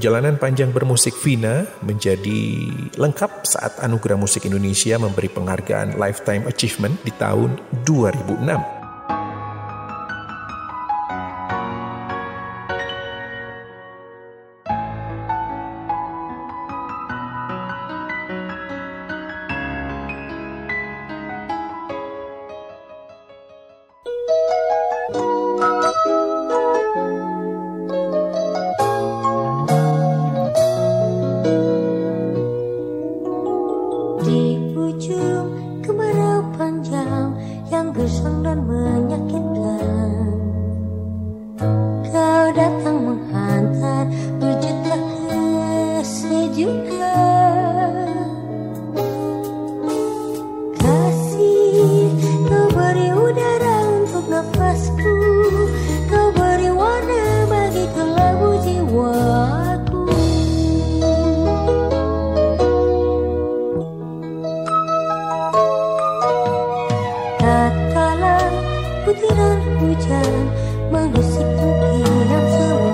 Perjalanan panjang bermusik Vina menjadi lengkap saat Anugerah Musik Indonesia memberi penghargaan Lifetime Achievement di tahun 2006. Setiap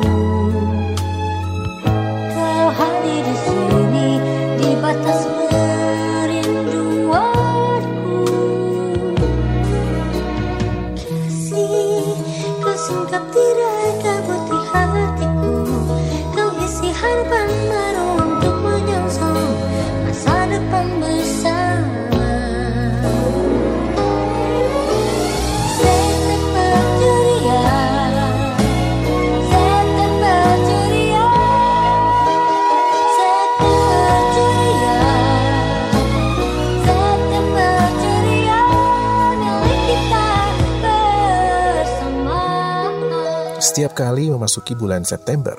kali memasuki bulan September,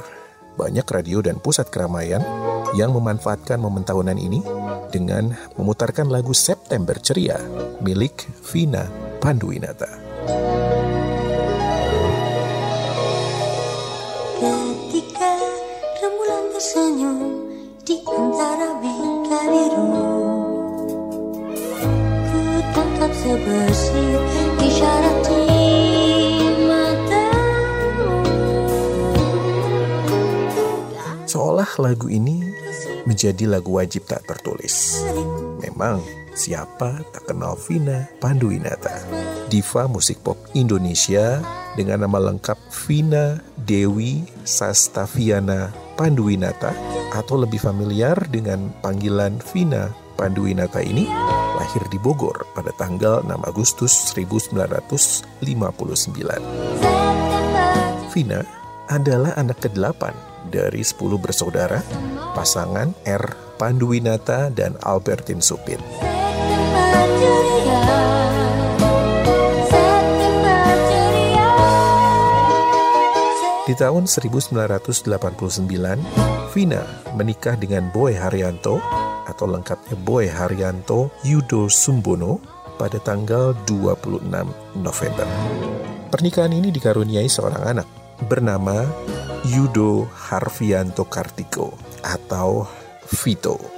banyak radio dan pusat keramaian yang memanfaatkan momen tahunan ini dengan memutarkan lagu September Ceria milik Vina Panduwinata. Ketika rembulan tersenyum di antara bingkai biru Ku tangkap sebersih lagu ini menjadi lagu wajib tak tertulis. Memang siapa tak kenal Vina Panduwinata, diva musik pop Indonesia dengan nama lengkap Vina Dewi Sastaviana Panduwinata atau lebih familiar dengan panggilan Vina Panduwinata ini lahir di Bogor pada tanggal 6 Agustus 1959. Vina adalah anak ke-8 dari 10 bersaudara, pasangan R. Panduwinata dan Albertin Supit. Di tahun 1989, Vina menikah dengan Boy Haryanto atau lengkapnya Boy Haryanto Yudo Sumbono pada tanggal 26 November. Pernikahan ini dikaruniai seorang anak bernama Yudo Harvianto Kartiko atau Vito.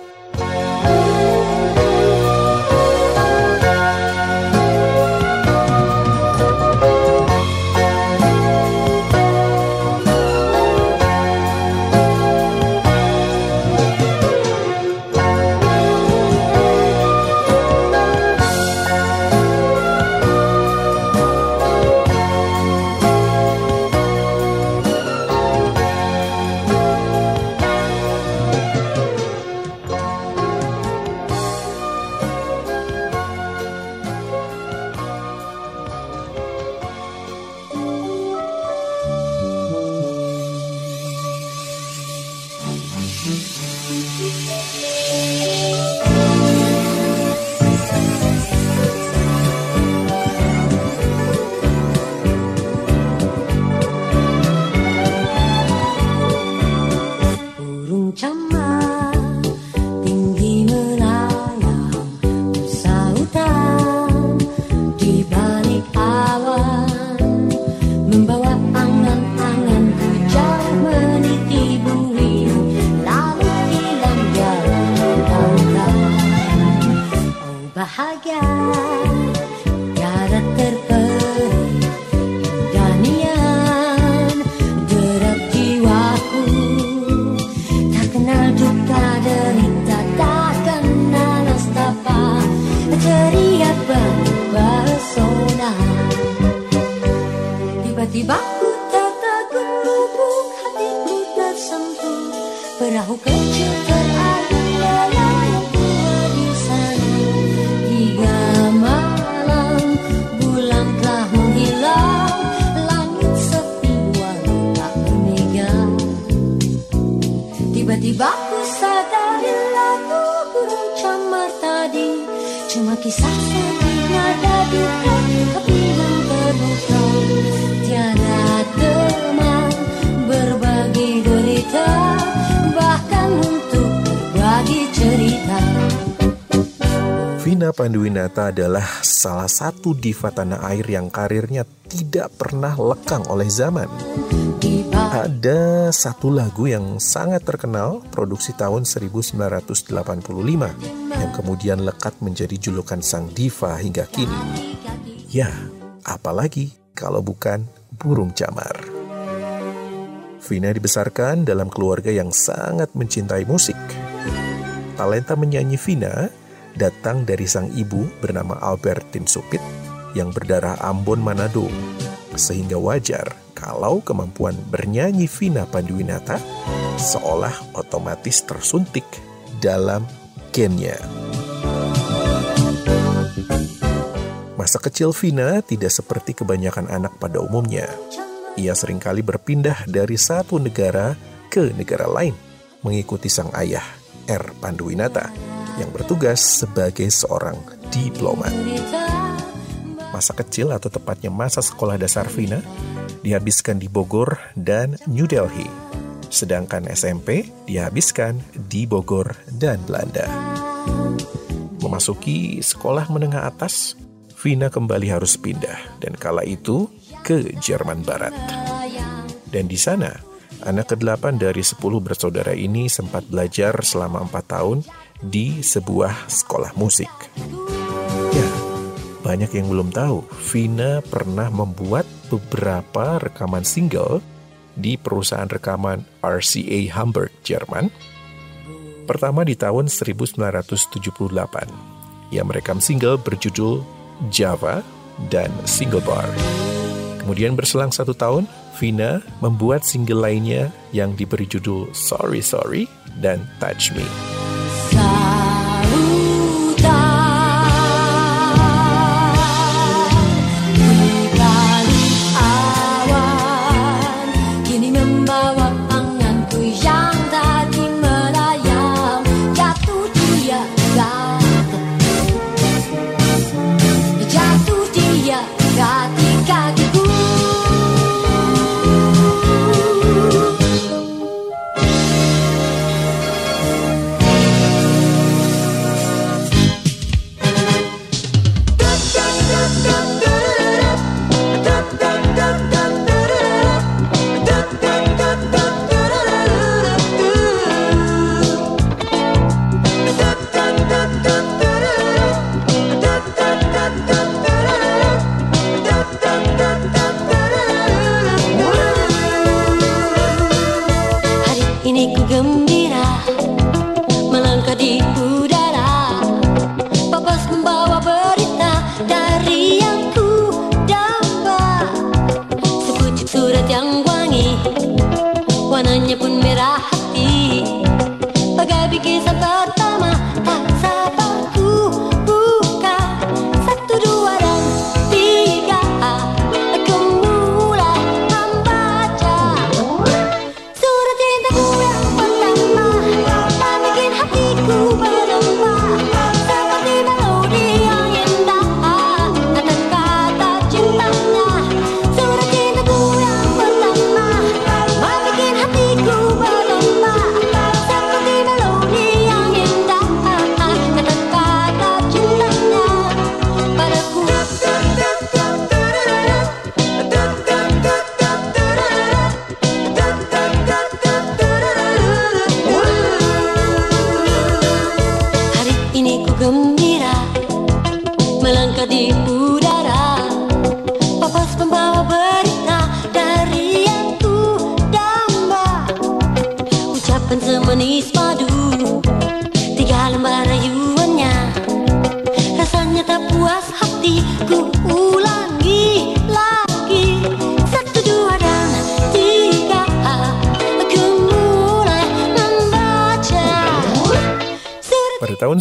Vina Panduwinata adalah salah satu diva tanah air yang karirnya tidak pernah lekang oleh zaman. Ada satu lagu yang sangat terkenal, produksi tahun 1985, yang kemudian lekat menjadi julukan sang diva hingga kini. Ya, apalagi kalau bukan burung camar. Vina dibesarkan dalam keluarga yang sangat mencintai musik. Talenta menyanyi Vina datang dari sang ibu bernama Albertine Supit yang berdarah Ambon Manado. Sehingga wajar kalau kemampuan bernyanyi Vina Panduwinata seolah otomatis tersuntik dalam gennya. Masa kecil Vina tidak seperti kebanyakan anak pada umumnya. Ia sering kali berpindah dari satu negara ke negara lain mengikuti sang ayah, R. Panduwinata, yang bertugas sebagai seorang diplomat. Masa kecil atau tepatnya masa sekolah dasar Vina dihabiskan di Bogor dan New Delhi. Sedangkan SMP dihabiskan di Bogor dan Belanda. Memasuki sekolah menengah atas, Vina kembali harus pindah dan kala itu ke Jerman Barat. Dan di sana, anak ke-8 dari 10 bersaudara ini sempat belajar selama 4 tahun di sebuah sekolah musik. Ya, banyak yang belum tahu, Vina pernah membuat beberapa rekaman single di perusahaan rekaman RCA Hamburg, Jerman. Pertama di tahun 1978. Ia merekam single berjudul Java dan Single Bar. Kemudian berselang satu tahun, Vina membuat single lainnya yang diberi judul Sorry Sorry dan Touch Me.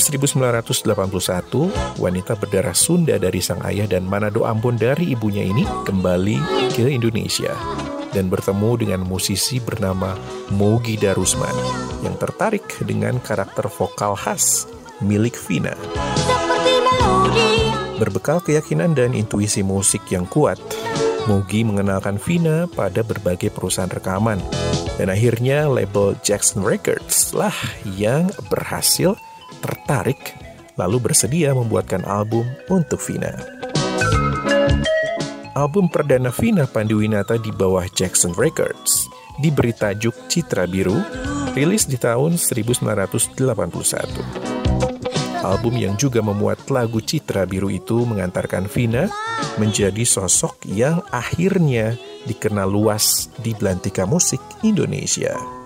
1981, wanita berdarah Sunda dari sang ayah dan Manado Ambon dari ibunya ini kembali ke Indonesia dan bertemu dengan musisi bernama Mogi Darusman yang tertarik dengan karakter vokal khas milik Vina. Berbekal keyakinan dan intuisi musik yang kuat, Mogi mengenalkan Vina pada berbagai perusahaan rekaman. Dan akhirnya label Jackson Records lah yang berhasil tertarik lalu bersedia membuatkan album untuk Vina. Album perdana Vina Panduwinata di bawah Jackson Records diberi tajuk Citra Biru, rilis di tahun 1981. Album yang juga memuat lagu Citra Biru itu mengantarkan Vina menjadi sosok yang akhirnya dikenal luas di belantika musik Indonesia.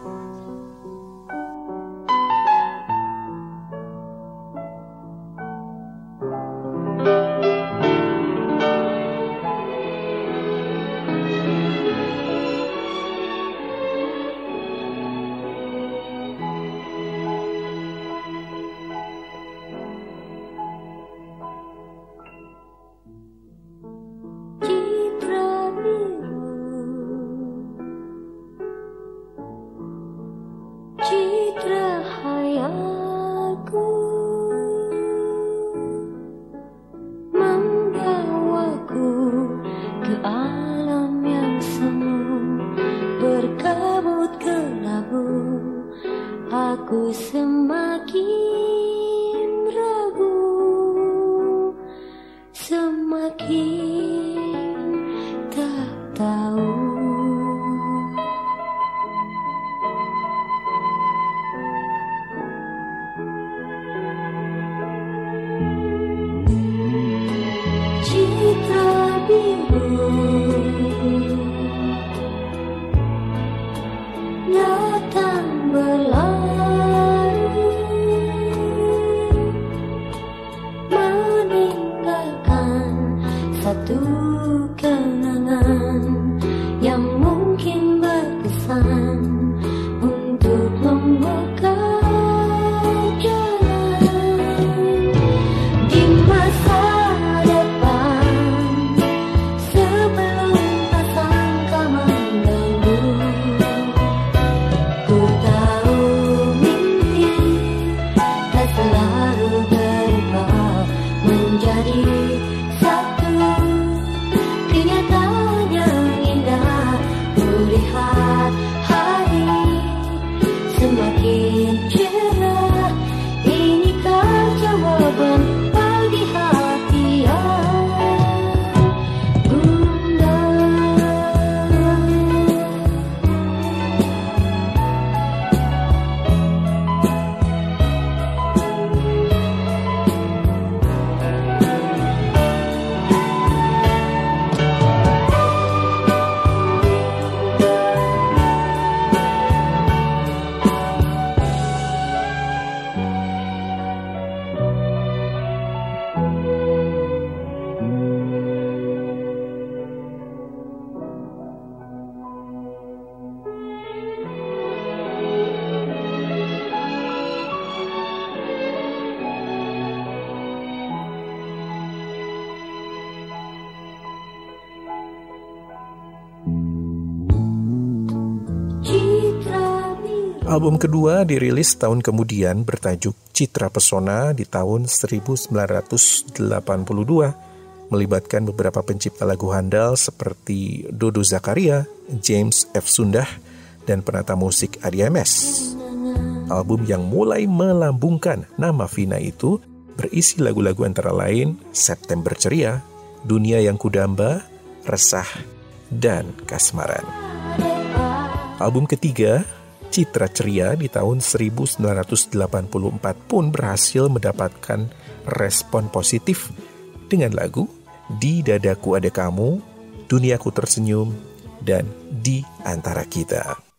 Album kedua dirilis tahun kemudian bertajuk Citra Pesona di tahun 1982, melibatkan beberapa pencipta lagu handal seperti Dodo Zakaria, James F. Sundah, dan penata musik ADMS. Album yang mulai melambungkan nama Vina itu berisi lagu-lagu antara lain September Ceria, Dunia Yang Kudamba, Resah, dan Kasmaran. Album ketiga Citra Ceria di tahun 1984 pun berhasil mendapatkan respon positif dengan lagu Di Dadaku Ada Kamu, Duniaku Tersenyum, dan Di Antara Kita.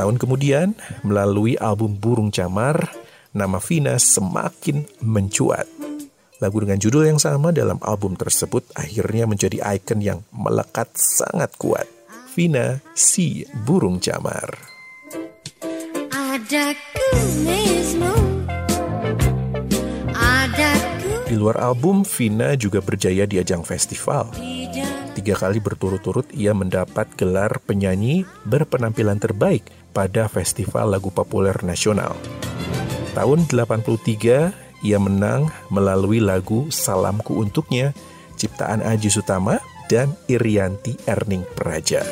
Setahun kemudian, melalui album Burung Camar, nama Vina semakin mencuat. Lagu dengan judul yang sama dalam album tersebut akhirnya menjadi ikon yang melekat sangat kuat. Vina si Burung Camar. ada kumismu ada Di luar album, Vina juga berjaya di ajang festival. Tiga kali berturut-turut ia mendapat gelar penyanyi berpenampilan terbaik pada Festival Lagu Populer Nasional. Tahun 83, ia menang melalui lagu Salamku Untuknya, ciptaan Aji Sutama dan Irianti Erning Praja.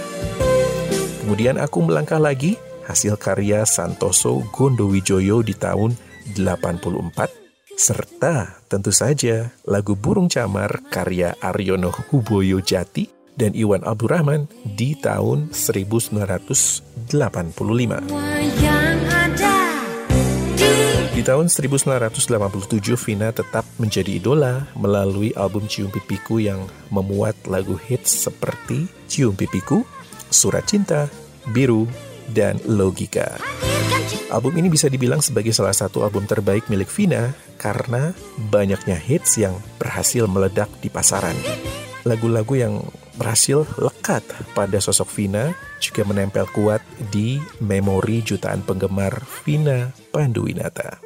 Kemudian aku melangkah lagi, hasil karya Santoso Gondowijoyo di tahun 84, serta tentu saja lagu Burung Camar karya Aryono Huboyo Jati dan Iwan Abdurrahman di tahun 1985. Di tahun 1987, Vina tetap menjadi idola melalui album Cium Pipiku yang memuat lagu hits seperti Cium Pipiku, Surat Cinta, Biru, dan Logika. Album ini bisa dibilang sebagai salah satu album terbaik milik Vina karena banyaknya hits yang berhasil meledak di pasaran. Lagu-lagu yang berhasil lekat pada sosok Vina juga menempel kuat di memori jutaan penggemar Vina Panduwinata.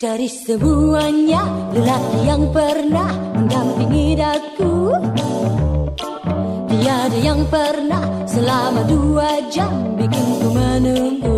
Dari semuanya lelaki yang pernah mendampingi daku Tiada yang pernah selama dua jam bikin ku menunggu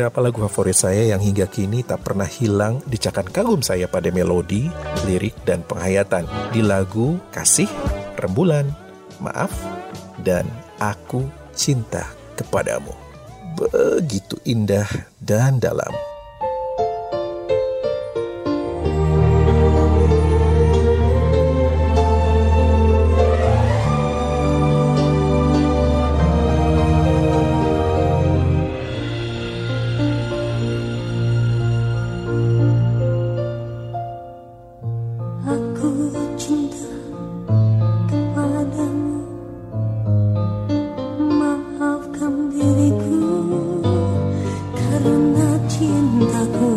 beberapa lagu favorit saya yang hingga kini tak pernah hilang dicakan kagum saya pada melodi, lirik, dan penghayatan di lagu Kasih, Rembulan, Maaf, dan Aku Cinta Kepadamu. Begitu indah dan dalam. 天大过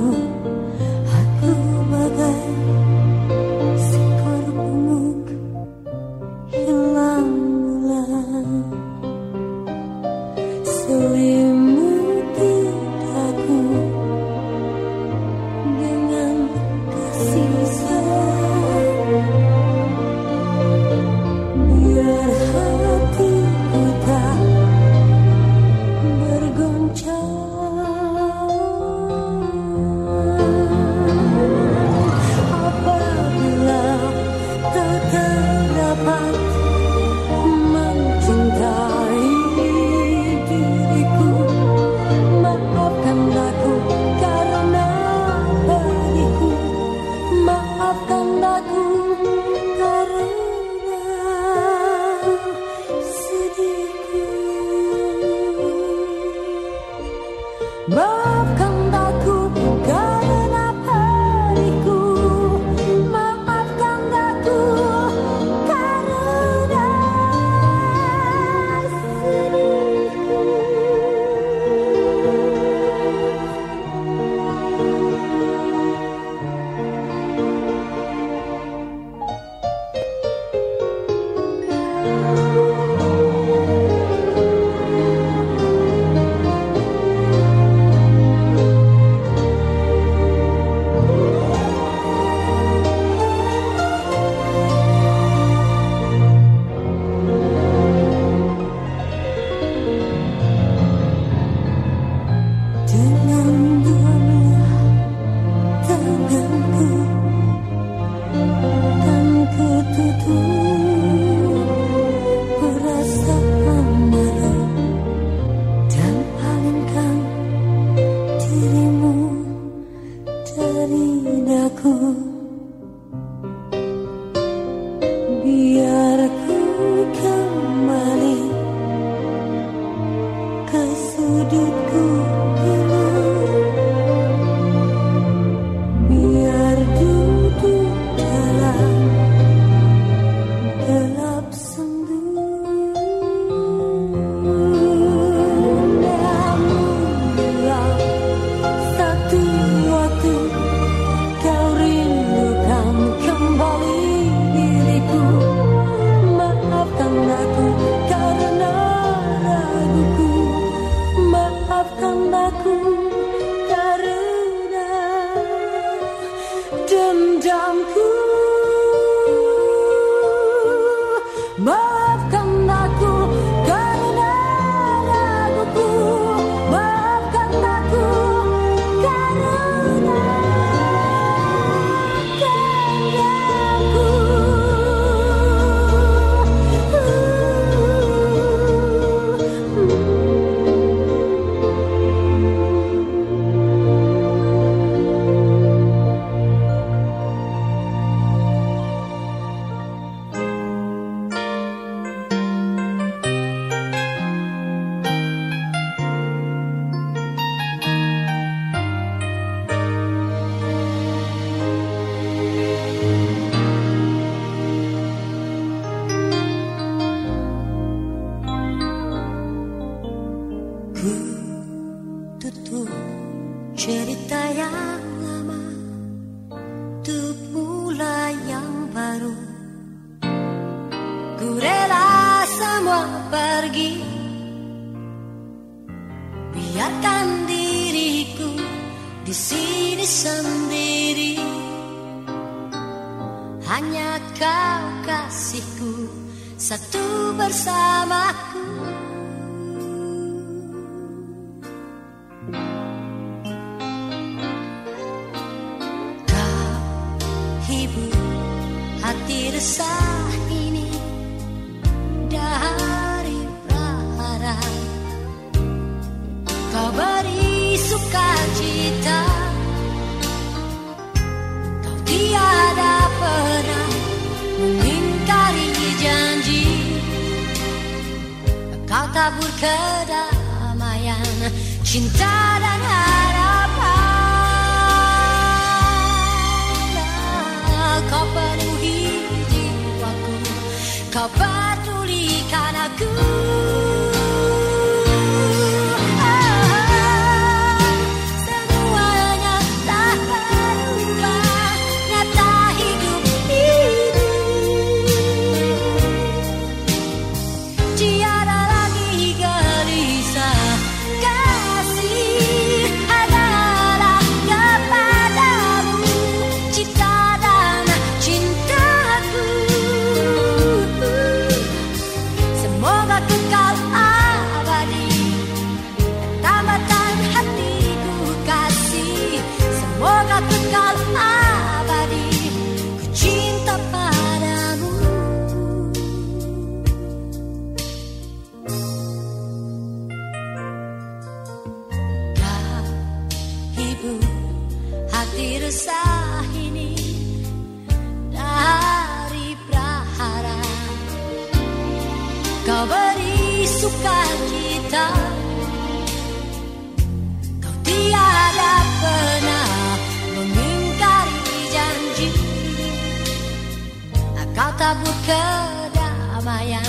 kedamaian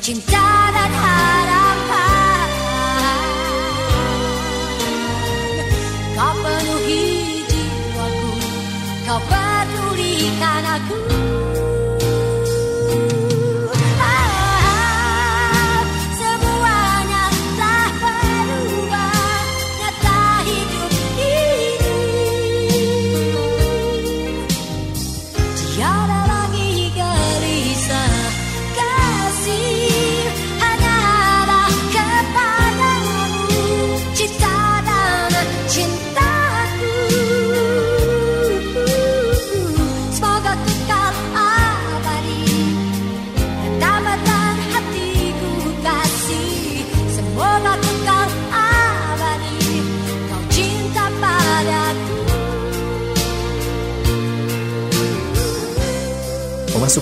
Cinta dan harapan. Kau penuhi jiwaku Kau pedulikan aku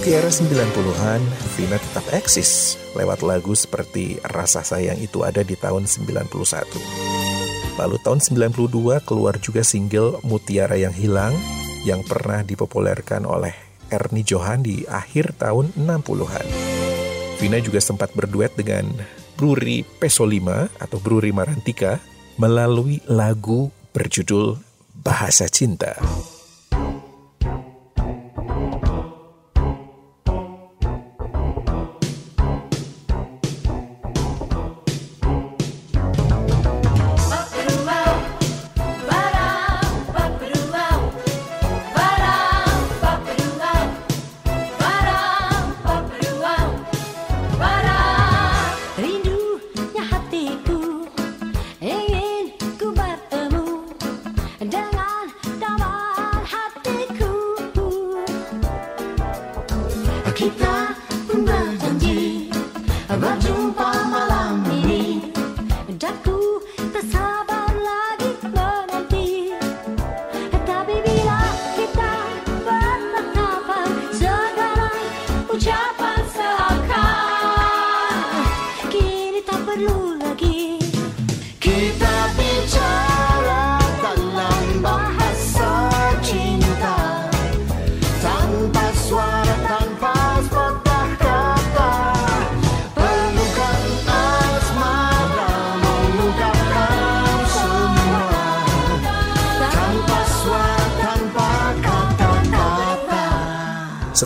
Memasuki era 90-an, Vina tetap eksis lewat lagu seperti Rasa Sayang Itu Ada di tahun 91. Lalu tahun 92 keluar juga single Mutiara Yang Hilang yang pernah dipopulerkan oleh Ernie Johan di akhir tahun 60-an. Vina juga sempat berduet dengan Bruri Pesolima atau Bruri Marantika melalui lagu berjudul Bahasa Cinta.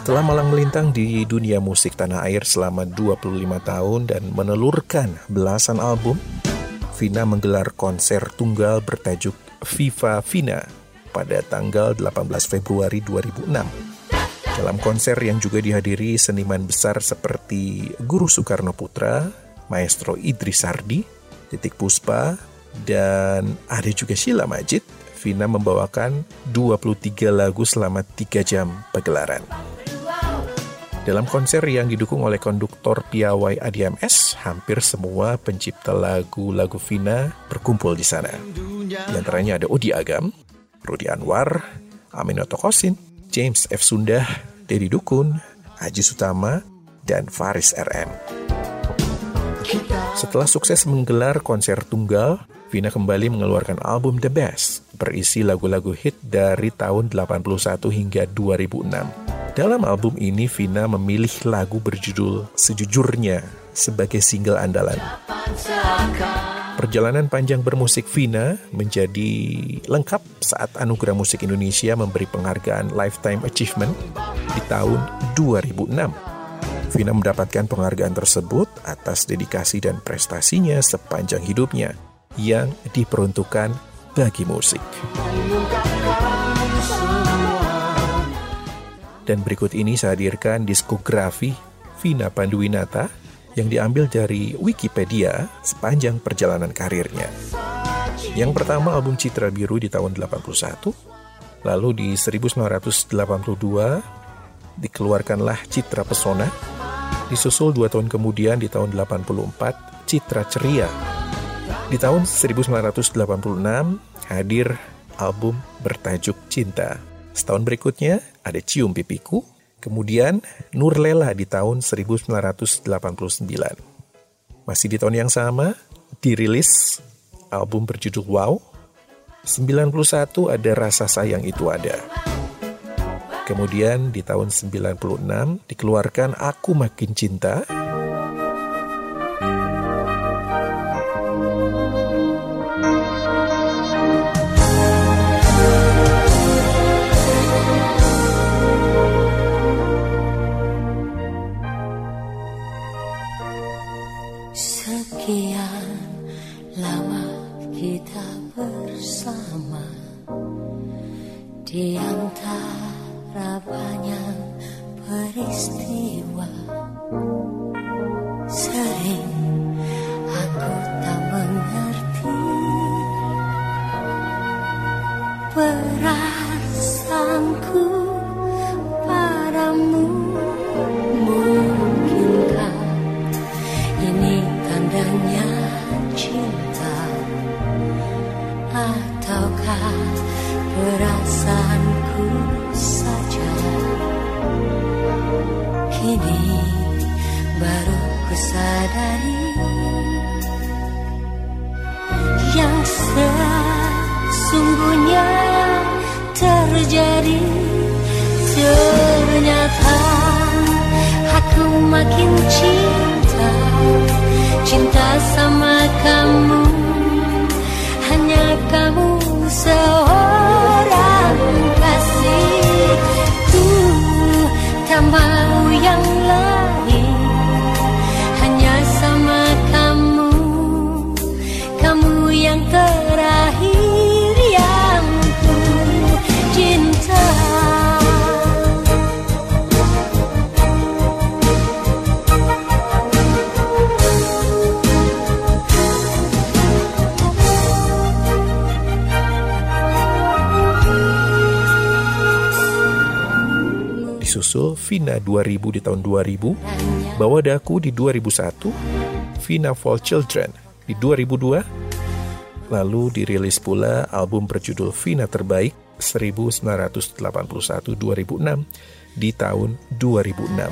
Setelah malang melintang di dunia musik tanah air selama 25 tahun dan menelurkan belasan album, Vina menggelar konser tunggal bertajuk Viva Vina pada tanggal 18 Februari 2006. Dalam konser yang juga dihadiri seniman besar seperti Guru Soekarno Putra, Maestro Idris Sardi, Titik Puspa, dan ada juga Sheila Majid, Vina membawakan 23 lagu selama 3 jam pagelaran. Dalam konser yang didukung oleh konduktor piawai ADMS, hampir semua pencipta lagu-lagu Vina berkumpul di sana. Di antaranya ada Odi Agam, Rudi Anwar, Aminoto Kosin, James F. Sundah, Dedi Dukun, Haji Sutama, dan Faris RM. Setelah sukses menggelar konser tunggal, Vina kembali mengeluarkan album The Best, berisi lagu-lagu hit dari tahun 81 hingga 2006. Dalam album ini, Vina memilih lagu berjudul Sejujurnya sebagai single andalan. Perjalanan panjang bermusik Vina menjadi lengkap saat Anugerah Musik Indonesia memberi penghargaan Lifetime Achievement di tahun 2006. Vina mendapatkan penghargaan tersebut atas dedikasi dan prestasinya sepanjang hidupnya yang diperuntukkan bagi musik. Dan berikut ini saya hadirkan diskografi Vina Panduwinata yang diambil dari Wikipedia sepanjang perjalanan karirnya. Yang pertama album Citra Biru di tahun 81, lalu di 1982 dikeluarkanlah Citra Pesona, disusul dua tahun kemudian di tahun 84 Citra Ceria. Di tahun 1986 hadir album bertajuk Cinta. Setahun berikutnya ada Cium Pipiku, kemudian Nurlela di tahun 1989. Masih di tahun yang sama, dirilis album berjudul Wow. 91 ada Rasa Sayang Itu Ada. Kemudian di tahun 96 dikeluarkan Aku Makin Cinta. Vina 2000 di tahun 2000, Bawa Daku di 2001, Vina for Children di 2002, lalu dirilis pula album berjudul Vina Terbaik 1981-2006 di tahun 2006.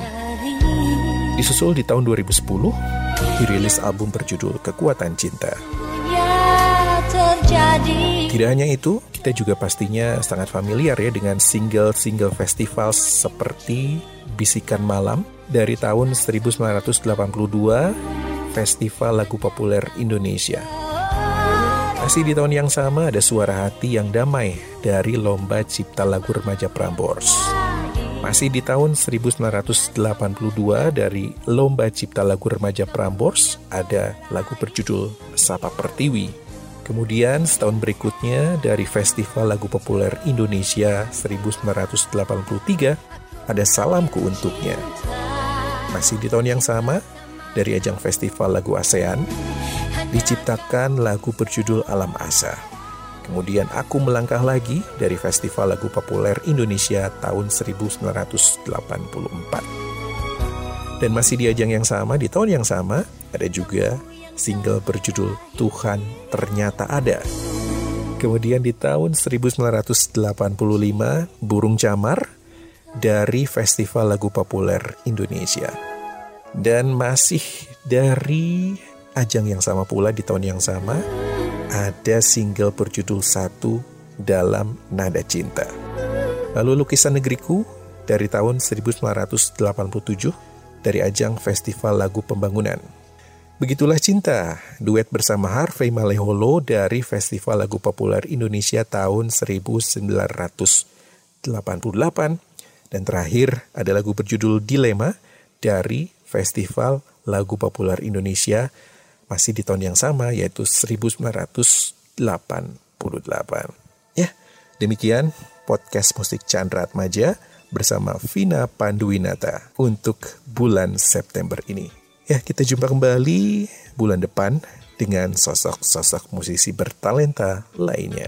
Disusul di tahun 2010, dirilis album berjudul Kekuatan Cinta. Tidak hanya itu, kita juga pastinya sangat familiar ya dengan single-single festival seperti Bisikan Malam dari tahun 1982, Festival Lagu Populer Indonesia. Masih di tahun yang sama ada Suara Hati yang Damai dari Lomba Cipta Lagu Remaja Prambors. Masih di tahun 1982 dari Lomba Cipta Lagu Remaja Prambors ada lagu berjudul Sapa Pertiwi. Kemudian setahun berikutnya dari Festival Lagu Populer Indonesia 1983 ada Salamku Untuknya. Masih di tahun yang sama dari ajang Festival Lagu ASEAN diciptakan lagu berjudul Alam Asa. Kemudian Aku Melangkah Lagi dari Festival Lagu Populer Indonesia tahun 1984. Dan masih di ajang yang sama, di tahun yang sama, ada juga single berjudul Tuhan Ternyata Ada. Kemudian di tahun 1985, Burung Camar dari Festival Lagu Populer Indonesia. Dan masih dari ajang yang sama pula di tahun yang sama, ada single berjudul Satu dalam Nada Cinta. Lalu Lukisan Negeriku dari tahun 1987 dari ajang Festival Lagu Pembangunan. Begitulah Cinta, duet bersama Harvey Maleholo dari Festival Lagu Populer Indonesia tahun 1988. Dan terakhir ada lagu berjudul Dilema dari Festival Lagu Populer Indonesia masih di tahun yang sama yaitu 1988. Ya, demikian podcast musik Chandra Atmaja bersama Vina Panduwinata untuk bulan September ini. Ya, kita jumpa kembali bulan depan dengan sosok-sosok musisi bertalenta lainnya.